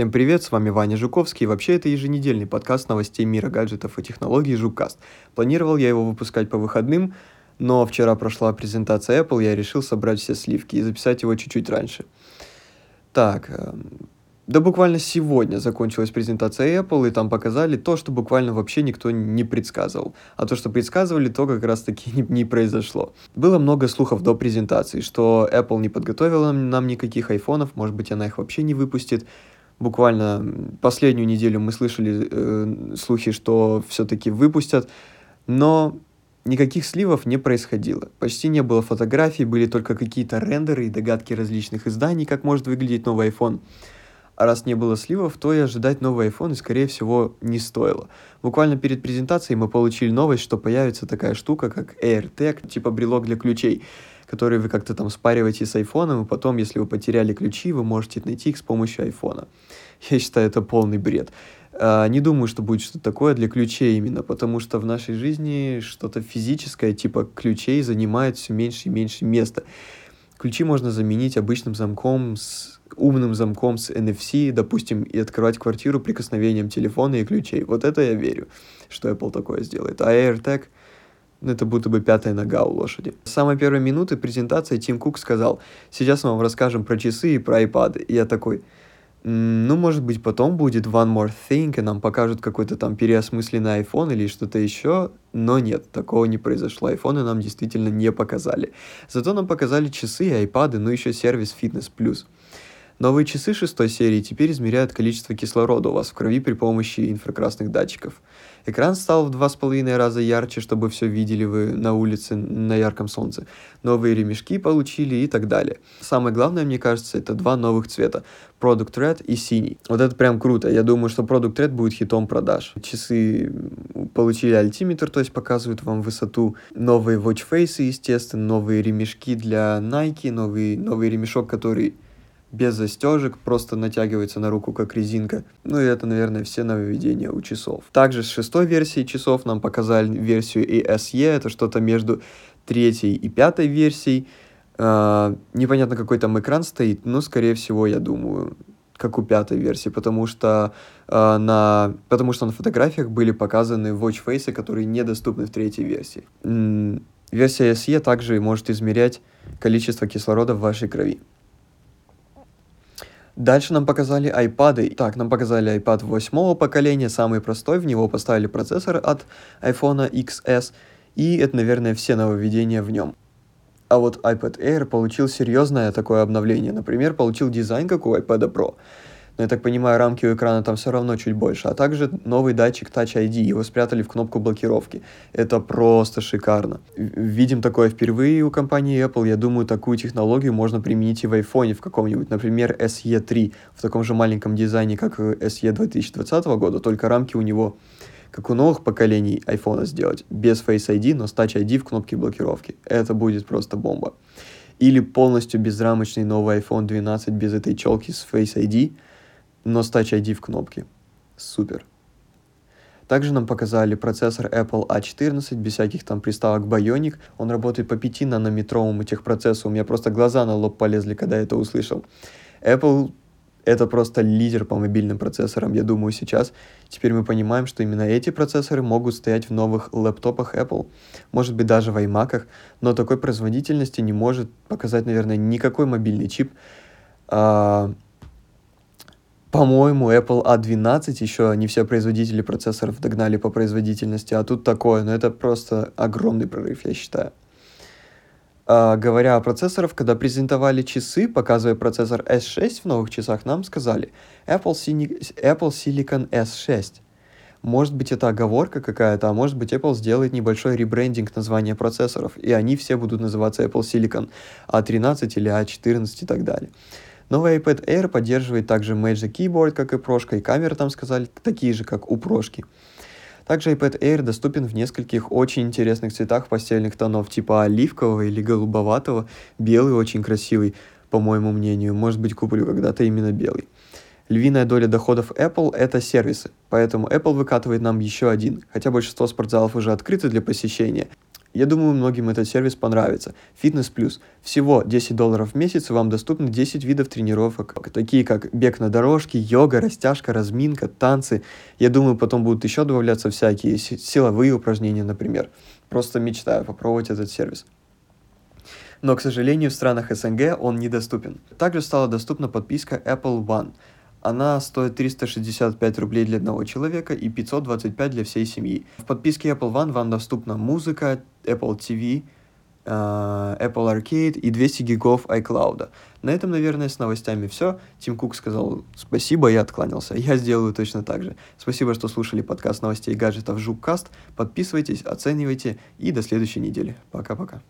Всем привет, с вами Ваня Жуковский. Вообще это еженедельный подкаст новостей мира гаджетов и технологий Жуккаст. Планировал я его выпускать по выходным, но вчера прошла презентация Apple, я решил собрать все сливки и записать его чуть-чуть раньше. Так, эм, да буквально сегодня закончилась презентация Apple, и там показали то, что буквально вообще никто не предсказывал. А то, что предсказывали, то как раз таки не, не произошло. Было много слухов до презентации, что Apple не подготовила нам никаких айфонов, может быть она их вообще не выпустит. Буквально последнюю неделю мы слышали э, слухи, что все-таки выпустят, но никаких сливов не происходило. Почти не было фотографий, были только какие-то рендеры и догадки различных изданий, как может выглядеть новый iPhone. А раз не было сливов, то и ожидать новый iPhone, скорее всего, не стоило. Буквально перед презентацией мы получили новость, что появится такая штука, как AirTag, типа брелок для ключей, который вы как-то там спариваете с айфоном, и потом, если вы потеряли ключи, вы можете найти их с помощью айфона. Я считаю, это полный бред. А, не думаю, что будет что-то такое для ключей именно, потому что в нашей жизни что-то физическое, типа ключей, занимает все меньше и меньше места. Ключи можно заменить обычным замком с умным замком с NFC, допустим, и открывать квартиру прикосновением телефона и ключей. Вот это я верю, что Apple такое сделает. А AirTag, это будто бы пятая нога у лошади. С самой первой минуты презентации Тим Кук сказал, сейчас мы вам расскажем про часы и про iPad. И я такой, ну, может быть, потом будет One More Thing, и нам покажут какой-то там переосмысленный iPhone или что-то еще, но нет, такого не произошло. Айфоны нам действительно не показали. Зато нам показали часы и iPad, ну еще сервис Fitness Plus. Новые часы шестой серии теперь измеряют количество кислорода у вас в крови при помощи инфракрасных датчиков. Экран стал в два с половиной раза ярче, чтобы все видели вы на улице на ярком солнце. Новые ремешки получили и так далее. Самое главное, мне кажется, это два новых цвета. Product Red и синий. Вот это прям круто. Я думаю, что Product Red будет хитом продаж. Часы получили альтиметр, то есть показывают вам высоту. Новые watch face, естественно, новые ремешки для Nike, новый, новый ремешок, который без застежек, просто натягивается на руку как резинка. Ну и это, наверное, все нововведения у часов. Также с шестой версией часов нам показали версию ESE, это что-то между третьей и пятой версией. Uh, непонятно, какой там экран стоит, но, скорее всего, я думаю, как у пятой версии, потому что, uh, на, потому что на фотографиях были показаны watch face, которые недоступны в третьей версии. Mm, версия SE также может измерять количество кислорода в вашей крови. Дальше нам показали iPad. Так, нам показали iPad восьмого поколения, самый простой, в него поставили процессор от iPhone XS, и это, наверное, все нововведения в нем. А вот iPad Air получил серьезное такое обновление. Например, получил дизайн, как у iPad Pro. Но я так понимаю, рамки у экрана там все равно чуть больше. А также новый датчик Touch ID, его спрятали в кнопку блокировки. Это просто шикарно. Видим такое впервые у компании Apple. Я думаю, такую технологию можно применить и в iPhone в каком-нибудь, например, SE3 в таком же маленьком дизайне, как SE 2020 года, только рамки у него как у новых поколений iPhone сделать, без Face ID, но с Touch ID в кнопке блокировки. Это будет просто бомба. Или полностью безрамочный новый iPhone 12 без этой челки с Face ID – но с Touch ID в кнопке. Супер. Также нам показали процессор Apple A14 без всяких там приставок Bionic. Он работает по 5 нанометровому техпроцессу. У меня просто глаза на лоб полезли, когда я это услышал. Apple это просто лидер по мобильным процессорам, я думаю, сейчас. Теперь мы понимаем, что именно эти процессоры могут стоять в новых лэптопах Apple, может быть даже в iMac, но такой производительности не может показать, наверное, никакой мобильный чип. А, по-моему, Apple A12 еще не все производители процессоров догнали по производительности, а тут такое, но это просто огромный прорыв, я считаю. А, говоря о процессорах, когда презентовали часы, показывая процессор S6 в новых часах, нам сказали Apple, Apple Silicon S6. Может быть, это оговорка какая-то, а может быть, Apple сделает небольшой ребрендинг названия процессоров, и они все будут называться Apple Silicon A13 или A14 и так далее. Новый iPad Air поддерживает также Magic Keyboard, как и прошка, и камеры там сказали такие же, как у прошки. Также iPad Air доступен в нескольких очень интересных цветах постельных тонов, типа оливкового или голубоватого. Белый очень красивый, по моему мнению. Может быть, куплю когда-то именно белый. Львиная доля доходов Apple – это сервисы, поэтому Apple выкатывает нам еще один, хотя большинство спортзалов уже открыты для посещения. Я думаю, многим этот сервис понравится. Фитнес Плюс. Всего 10 долларов в месяц, вам доступны 10 видов тренировок, такие как бег на дорожке, йога, растяжка, разминка, танцы. Я думаю, потом будут еще добавляться всякие силовые упражнения, например. Просто мечтаю попробовать этот сервис но, к сожалению, в странах СНГ он недоступен. Также стала доступна подписка Apple One. Она стоит 365 рублей для одного человека и 525 для всей семьи. В подписке Apple One вам доступна музыка, Apple TV, э, Apple Arcade и 200 гигов iCloud. На этом, наверное, с новостями все. Тим Кук сказал спасибо и откланялся. Я сделаю точно так же. Спасибо, что слушали подкаст новостей гаджетов Жуккаст. Подписывайтесь, оценивайте и до следующей недели. Пока-пока.